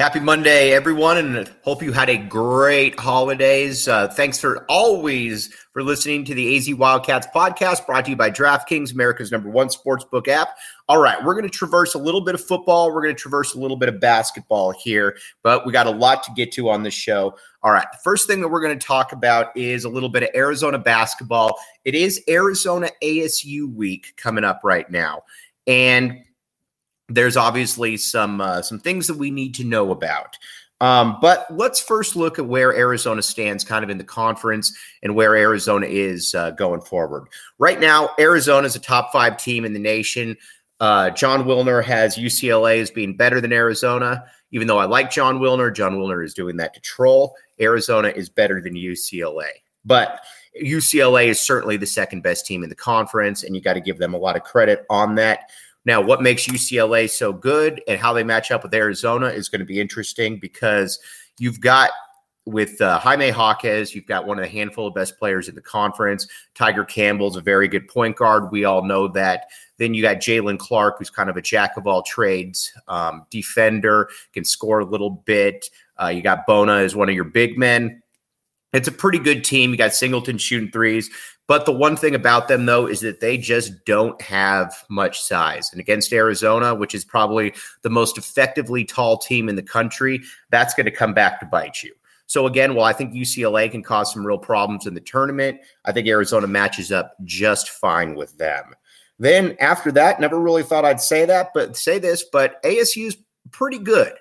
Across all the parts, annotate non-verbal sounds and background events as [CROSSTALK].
Happy Monday, everyone, and hope you had a great holidays. Uh, thanks for always for listening to the AZ Wildcats podcast, brought to you by DraftKings, America's number one sportsbook app. All right, we're going to traverse a little bit of football. We're going to traverse a little bit of basketball here, but we got a lot to get to on this show. All right, the first thing that we're going to talk about is a little bit of Arizona basketball. It is Arizona ASU week coming up right now, and there's obviously some uh, some things that we need to know about. Um, but let's first look at where Arizona stands kind of in the conference and where Arizona is uh, going forward. Right now, Arizona is a top five team in the nation. Uh, Jon Wilner has UCLA as being better than Arizona. Even though I like Jon Wilner, Jon Wilner is doing that to troll. Arizona is better than UCLA. But UCLA is certainly the second best team in the conference, and you got to give them a lot of credit on that. Now, what makes UCLA so good and how they match up with Arizona is going to be interesting because you've got with uh, Jaime Jaquez, you've got one of the handful of best players in the conference. Tiger Campbell's a very good point guard. We all know that. Then you got Jaylen Clark, who's kind of a jack of all trades, um, defender, can score a little bit. Uh, you got Bona as one of your big men. It's a pretty good team. You got Singleton shooting threes. But the one thing about them, though, is that they just don't have much size. And against Arizona, which is probably the most effectively tall team in the country, that's going to come back to bite you. So, again, while I think UCLA can cause some real problems in the tournament, I think Arizona matches up just fine with them. Then after that, never really thought I'd say that, but say this, but ASU's pretty good.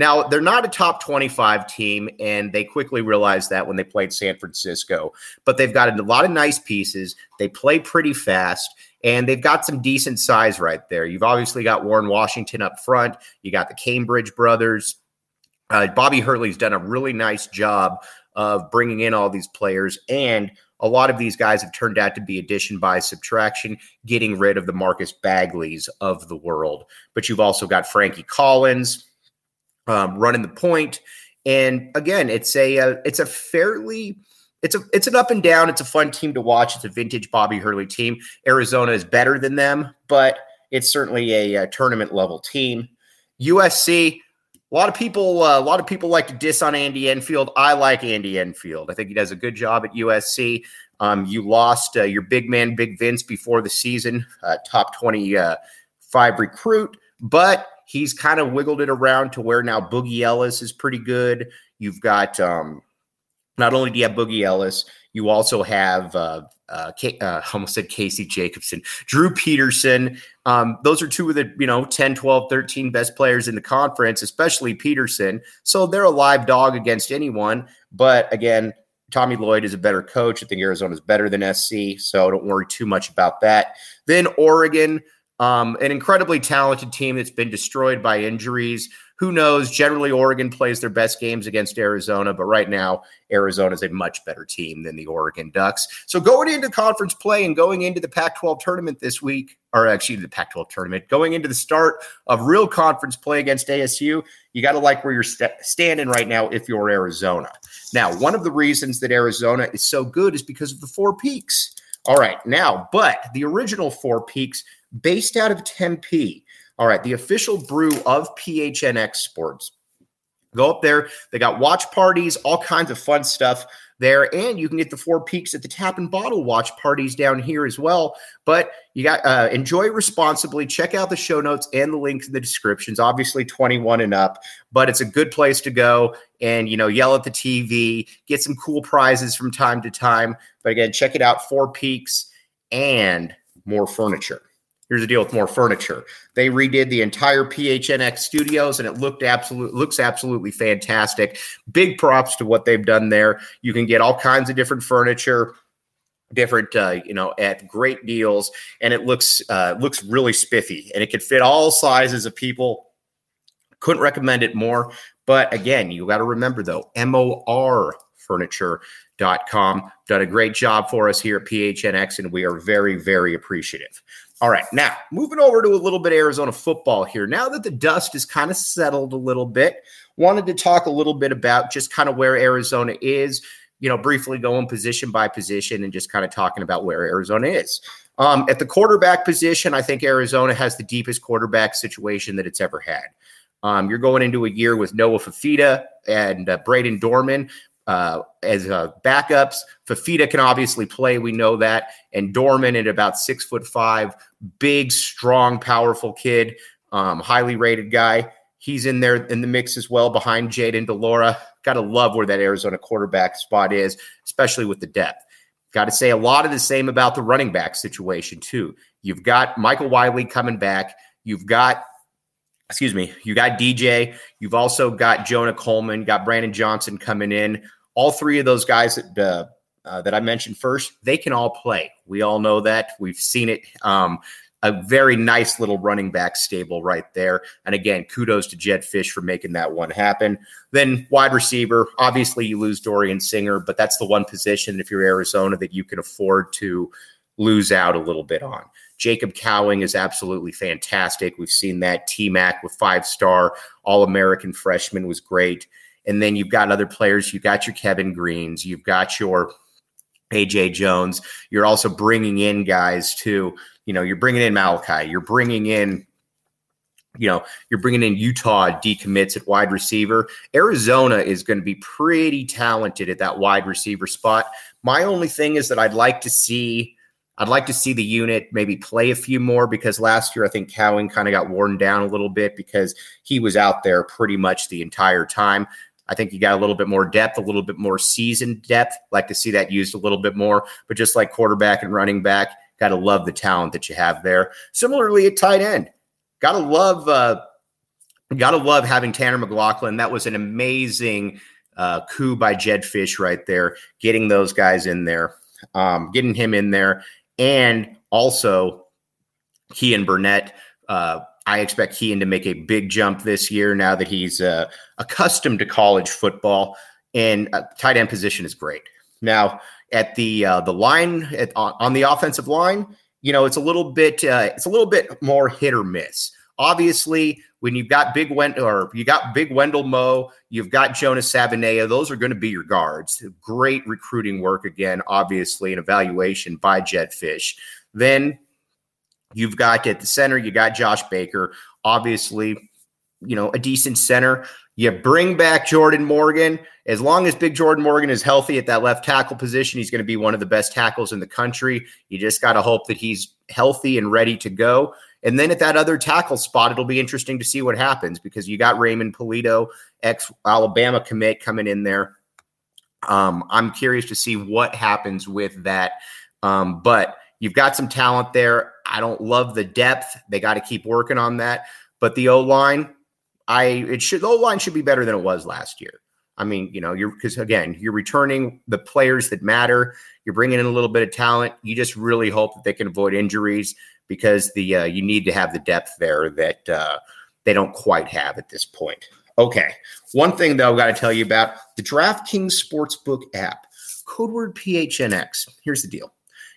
Now, they're not a top 25 team, and they quickly realized that when they played San Francisco, but they've got a lot of nice pieces. They play pretty fast, and they've got some decent size right there. You've obviously got Warren Washington up front, you got the Cambridge brothers. Uh, Bobby Hurley's done a really nice job of bringing in all these players, and a lot of these guys have turned out to be addition by subtraction, getting rid of the Marcus Bagleys of the world. But you've also got Frankie Collins um, running the point. And again, it's a, uh, it's a fairly it's a it's an up and down. It's a fun team to watch. It's a vintage Bobby Hurley team. Arizona is better than them, but it's certainly a, a tournament level team. USC. A lot of people, uh, a lot of people like to diss on Andy Enfield. I like Andy Enfield. I think he does a good job at USC. Um, you lost uh, your big man, Big Vince, before the season, uh, top twenty-five recruit, but he's kind of wiggled it around to where now Boogie Ellis is pretty good. You've got um, not only do you have Boogie Ellis, you also have uh, uh, K- uh, [LAUGHS] almost said Casey Jacobsen, Drew Peterson. Um, those are two of the, you know, 10, 12, 13 best players in the conference, especially Peterson. So they're a live dog against anyone. But again, Tommy Lloyd is a better coach. I think Arizona is better than SC. So don't worry too much about that. Then Oregon, um, an incredibly talented team that's been destroyed by injuries. Who knows? Generally, Oregon plays their best games against Arizona, but right now, Arizona is a much better team than the Oregon Ducks. So, going into conference play and going into the Pac 12 tournament this week, or actually the Pac 12 tournament, going into the start of real conference play against ASU, you got to like where you're st- standing right now if you're Arizona. Now, one of the reasons that Arizona is so good is because of the four peaks. All right, now, but the original four peaks based out of Tempe. All right, the official brew of PHNX Sports. Go up there. They got watch parties, all kinds of fun stuff there, and you can get the Four Peaks at the Tap and Bottle watch parties down here as well. But you got uh, enjoy responsibly. Check out the show notes and the links in the descriptions. Obviously, twenty one and up, but it's a good place to go and you know yell at the TV, get some cool prizes from time to time. But again, check it out. Four Peaks and Mor Furniture. Here's the deal with Mor Furniture. They redid the entire PHNX studios and it looked absolute looks absolutely fantastic. Big props to what they've done there. You can get all kinds of different furniture different uh, you know at great deals and it looks uh, looks really spiffy and it could fit all sizes of people couldn't recommend it more but again you got to remember though mor furniture.com done a great job for us here at phnx and we are very very appreciative all right, now moving over to a little bit Arizona football here. Now that the dust is kind of settled a little bit, wanted to talk a little bit about just kind of where Arizona is, you know, briefly going position by position and just kind of talking about where Arizona is. Um, at the quarterback position, I think Arizona has the deepest quarterback situation that it's ever had. Um, you're going into a year with Noah Fifita and uh, Brayden Dorman uh, as uh, backups. Fifita can obviously play, we know that, and Dorman at about six foot five, big, strong, powerful kid, um, highly rated guy. He's in there in the mix as well behind Jayden de Laura. Got to love where that Arizona quarterback spot is, especially with the depth. Got to say a lot of the same about the running back situation, too. You've got Michael Wiley coming back. You've got, excuse me, you got DJ. You've also got Jonah Coleman, got Brandon Johnson coming in. All three of those guys that, uh, uh, that I mentioned first, they can all play. We all know that. We've seen it. Um, a very nice little running back stable right there. And again, kudos to Jedd Fisch for making that one happen. Then wide receiver, obviously you lose Dorian Singer, but that's the one position if you're Arizona that you can afford to lose out a little bit on. Jacob Cowing is absolutely fantastic. We've seen that. T Mac with five star All American freshman was great. And then you've got other players. You've got your Kevin Greens. You've got your AJ Jones. You're also bringing in guys too. You know, you're bringing in Malachi. You're bringing in, you know, you're bringing in Utah decommits at wide receiver. Arizona is going to be pretty talented at that wide receiver spot. My only thing is that I'd like to see. I'd like to see the unit maybe play a few more because last year I think Cowing kind of got worn down a little bit because he was out there pretty much the entire time. I think you got a little bit more depth, a little bit more seasoned depth. Like to see that used a little bit more. But just like quarterback and running back, got to love the talent that you have there. Similarly at tight end, got to love. Uh, Got to love having Tanner McLachlan. That was an amazing uh, coup by Jedd Fisch right there, getting those guys in there, um, getting him in there, and also he and Burnett. Uh, I expect Keyan to make a big jump this year now that he's uh, accustomed to college football, and uh, tight end position is great. Now at the uh, the line at, on the offensive line, you know it's a little bit uh, it's a little bit more hit or miss. Obviously, when you've got big Wendell or you got big Wendell Moe, you've got Jonas Savaiinaea, those are going to be your guards. Great recruiting work again, obviously, an evaluation by Jedd Fisch. Then You've got at the center, you got Josh Baker, obviously, you know, a decent center. You bring back Jordan Morgan. As long as Big Jordan Morgan is healthy at that left tackle position, he's going to be one of the best tackles in the country. You just got to hope that he's healthy and ready to go. And then at that other tackle spot, it'll be interesting to see what happens because you got Raymond Pulido, ex Alabama commit, coming in there. Um, I'm curious to see what happens with that. Um, but You've got some talent there. I don't love the depth. They got to keep working on that. But the O line, I it should the O line should be better than it was last year. I mean, you know, you're because again, you're returning the players that matter. You're bringing in a little bit of talent. You just really hope that they can avoid injuries because the uh, you need to have the depth there that uh, they don't quite have at this point. Okay, one thing though, I've got to tell you about the DraftKings Sportsbook app, code word PHNX. Here's the deal.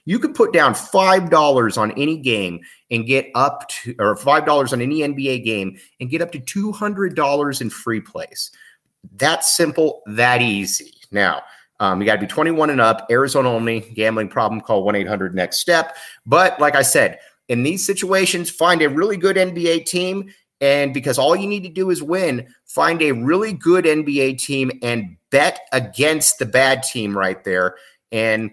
You could put down $5 on any game and get up to, or $5 on any NBA game and get up to $200 in free plays. That simple, that easy. Now, um, you got to be 21 and up, Arizona only, gambling problem, call 1 800 next step. But like I said, in these situations, find a really good NBA team. And because all you need to do is win, find a really good NBA team and bet against the bad team right there. And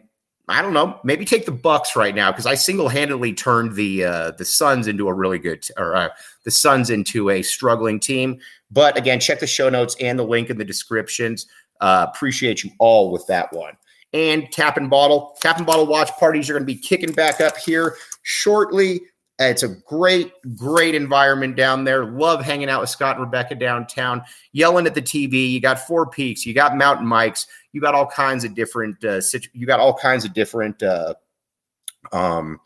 I don't know, maybe take the Bucks right now because I single-handedly turned the uh, the Suns into a really good or uh, the Suns into a struggling team. But again, check the show notes and the link in the descriptions. Uh, appreciate you all with that one. And tap and bottle, tap and bottle watch parties are going to be kicking back up here shortly. It's a great, great environment down there. Love hanging out with Scott and Rebecca downtown, yelling at the TV. You got Four Peaks, you got Mountain Mike's, you got all kinds of different. Uh, situ- you got all kinds of different. Uh, um,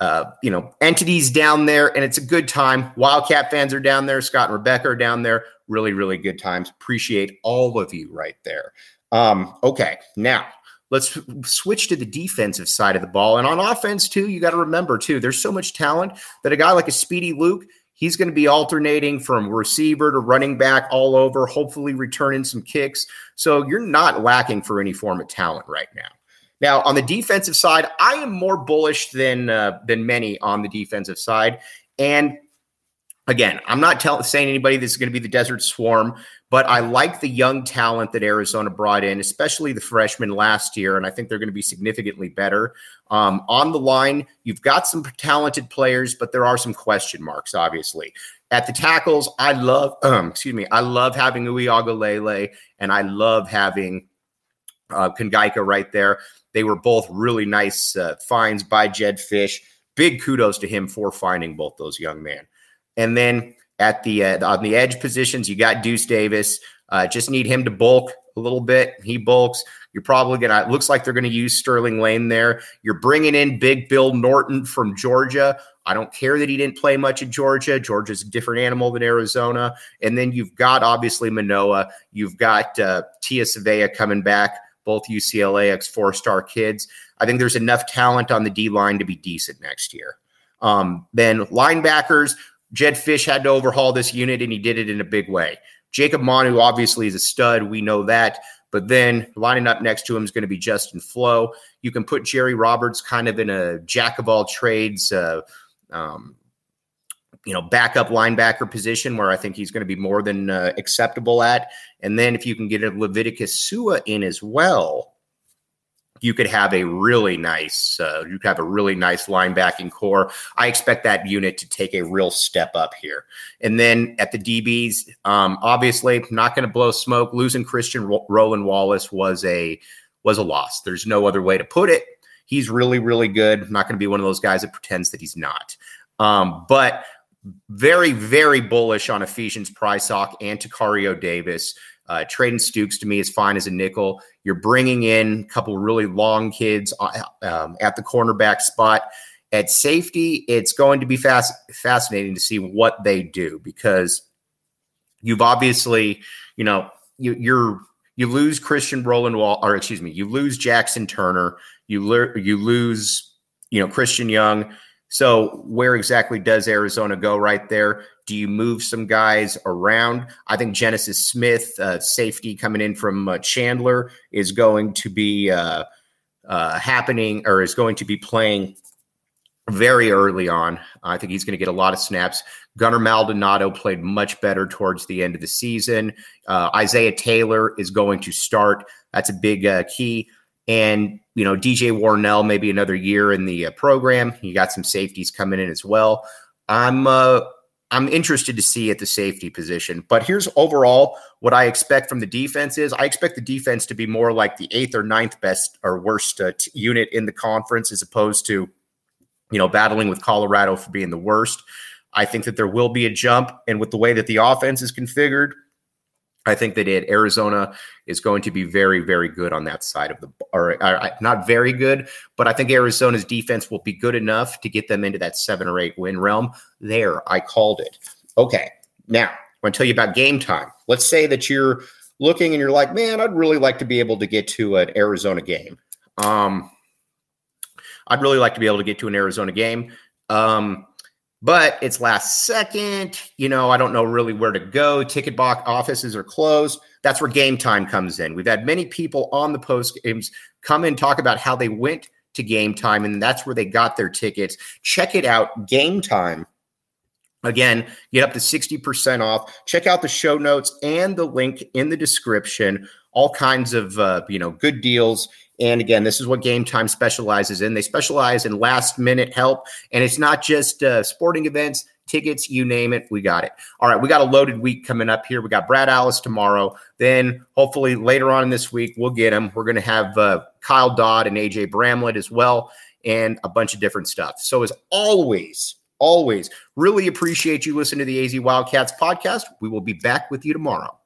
uh, you know, entities down there, and it's a good time. Wildcat fans are down there. Scott and Rebecca are down there. Really, really good times. Appreciate all of you right there. Um, okay, now Let's switch to the defensive side of the ball. And on offense, too, you got to remember, too, there's so much talent that a guy like a Speedy Luke, he's going to be alternating from receiver to running back all over, hopefully returning some kicks. So you're not lacking for any form of talent right now. Now, on the defensive side, I am more bullish than uh, than many on the defensive side. And again, I'm not tell- saying anybody this is going to be the Desert Swarm, but I like the young talent that Arizona brought in, especially the freshmen last year, and I think they're going to be significantly better. Um, on the line, you've got some talented players, but there are some question marks, obviously. At the tackles, I love, um, [CLEARS THROAT] excuse me, I love having Uiagalelei, and I love having uh, Kangaika right there. They were both really nice uh, finds by Jedd Fisch. Big kudos to him for finding both those young men. And then at the uh, on the edge positions, you got Deuce Davis. Uh, just need him to bulk a little bit. He bulks. You're probably gonna. It looks like they're gonna use Sterling Lane there. You're bringing in Big Bill Norton from Georgia. I don't care that he didn't play much in Georgia. Georgia's a different animal than Arizona. And then you've got obviously Manoa. You've got uh, Tia Savea coming back, both UCLA ex four star kids. I think there's enough talent on the D line to be decent next year. Um, then linebackers, Jedd Fisch had to overhaul this unit, and he did it in a big way. Jacob Manu obviously is a stud. We know that. But then lining up next to him is going to be Justin Flowe. You can put Jerry Roberts kind of in a jack of all trades, uh, um, you know, backup linebacker position where I think he's going to be more than uh, acceptable at. And then if you can get a Leviticus Sua in as well, you could have a really nice uh, you could have a really nice linebacking core. I expect that unit to take a real step up here. And then at the DBs, um, obviously not going to blow smoke. Losing Christian Ro- Roland Wallace was a was a loss. There's no other way to put it. He's really really good. Not going to be one of those guys that pretends that he's not. Um, but very very bullish on Ephesians Prysock and Tacario Davis. Uh, Treydan Stukes to me is fine as a nickel. You're bringing in a couple really long kids uh, um, at the cornerback spot. At safety, it's going to be fast, fascinating to see what they do because you've obviously, you know, you, you're you lose Christian Roland Wall, or excuse me, you lose Jackson Turner, you le- you lose, you know, Christian Young. So where exactly does Arizona go right there? Do you move some guys around? I think Genesis Smith, uh, safety coming in from uh, Chandler, is going to be uh, uh happening or is going to be playing very early on. I think he's going to get a lot of snaps. Gunnar Maldonado played much better towards the end of the season. Uh, Isaiah Taylor is going to start. That's a big uh, key. And, you know, DJ Warnell, maybe another year in the program. You got some safeties coming in as well. I'm uh, I'm interested to see at the safety position. But here's overall what I expect from the defense is I expect the defense to be more like the eighth or ninth best or worst uh, t- unit in the conference as opposed to, you know, battling with Colorado for being the worst. I think that there will be a jump. And with the way that the offense is configured, I think that it Arizona is going to be very, very good on that side of the, or, or, not very good, but I think Arizona's defense will be good enough to get them into that seven or eight win realm. There, I called it. Okay, now I'm going to tell you about game time. Let's say that you're looking and you're like, man, I'd really like to be able to get to an Arizona game. Um, I'd really like to be able to get to an Arizona game. Um, but it's last second. You know, I don't know really where to go. Ticket box offices are closed. That's where game time comes in. We've had many people on the post games come and talk about how they went to game time, and that's where they got their tickets. Check it out. Game time. Again, get up to 60% off. Check out the show notes and the link in the description. All kinds of uh, you know good deals and again, this is what Game Time specializes in. They specialize in last minute help, and it's not just uh, sporting events, tickets, you name it, we got it. All right, we got a loaded week coming up here. We got Brad Allis tomorrow. Then hopefully later on in this week, we'll get him. We're going to have uh, Kyle Dodd and AJ Bramlett as well, and a bunch of different stuff. So as always, always really appreciate you listening to the AZ Wildcats podcast. We will be back with you tomorrow.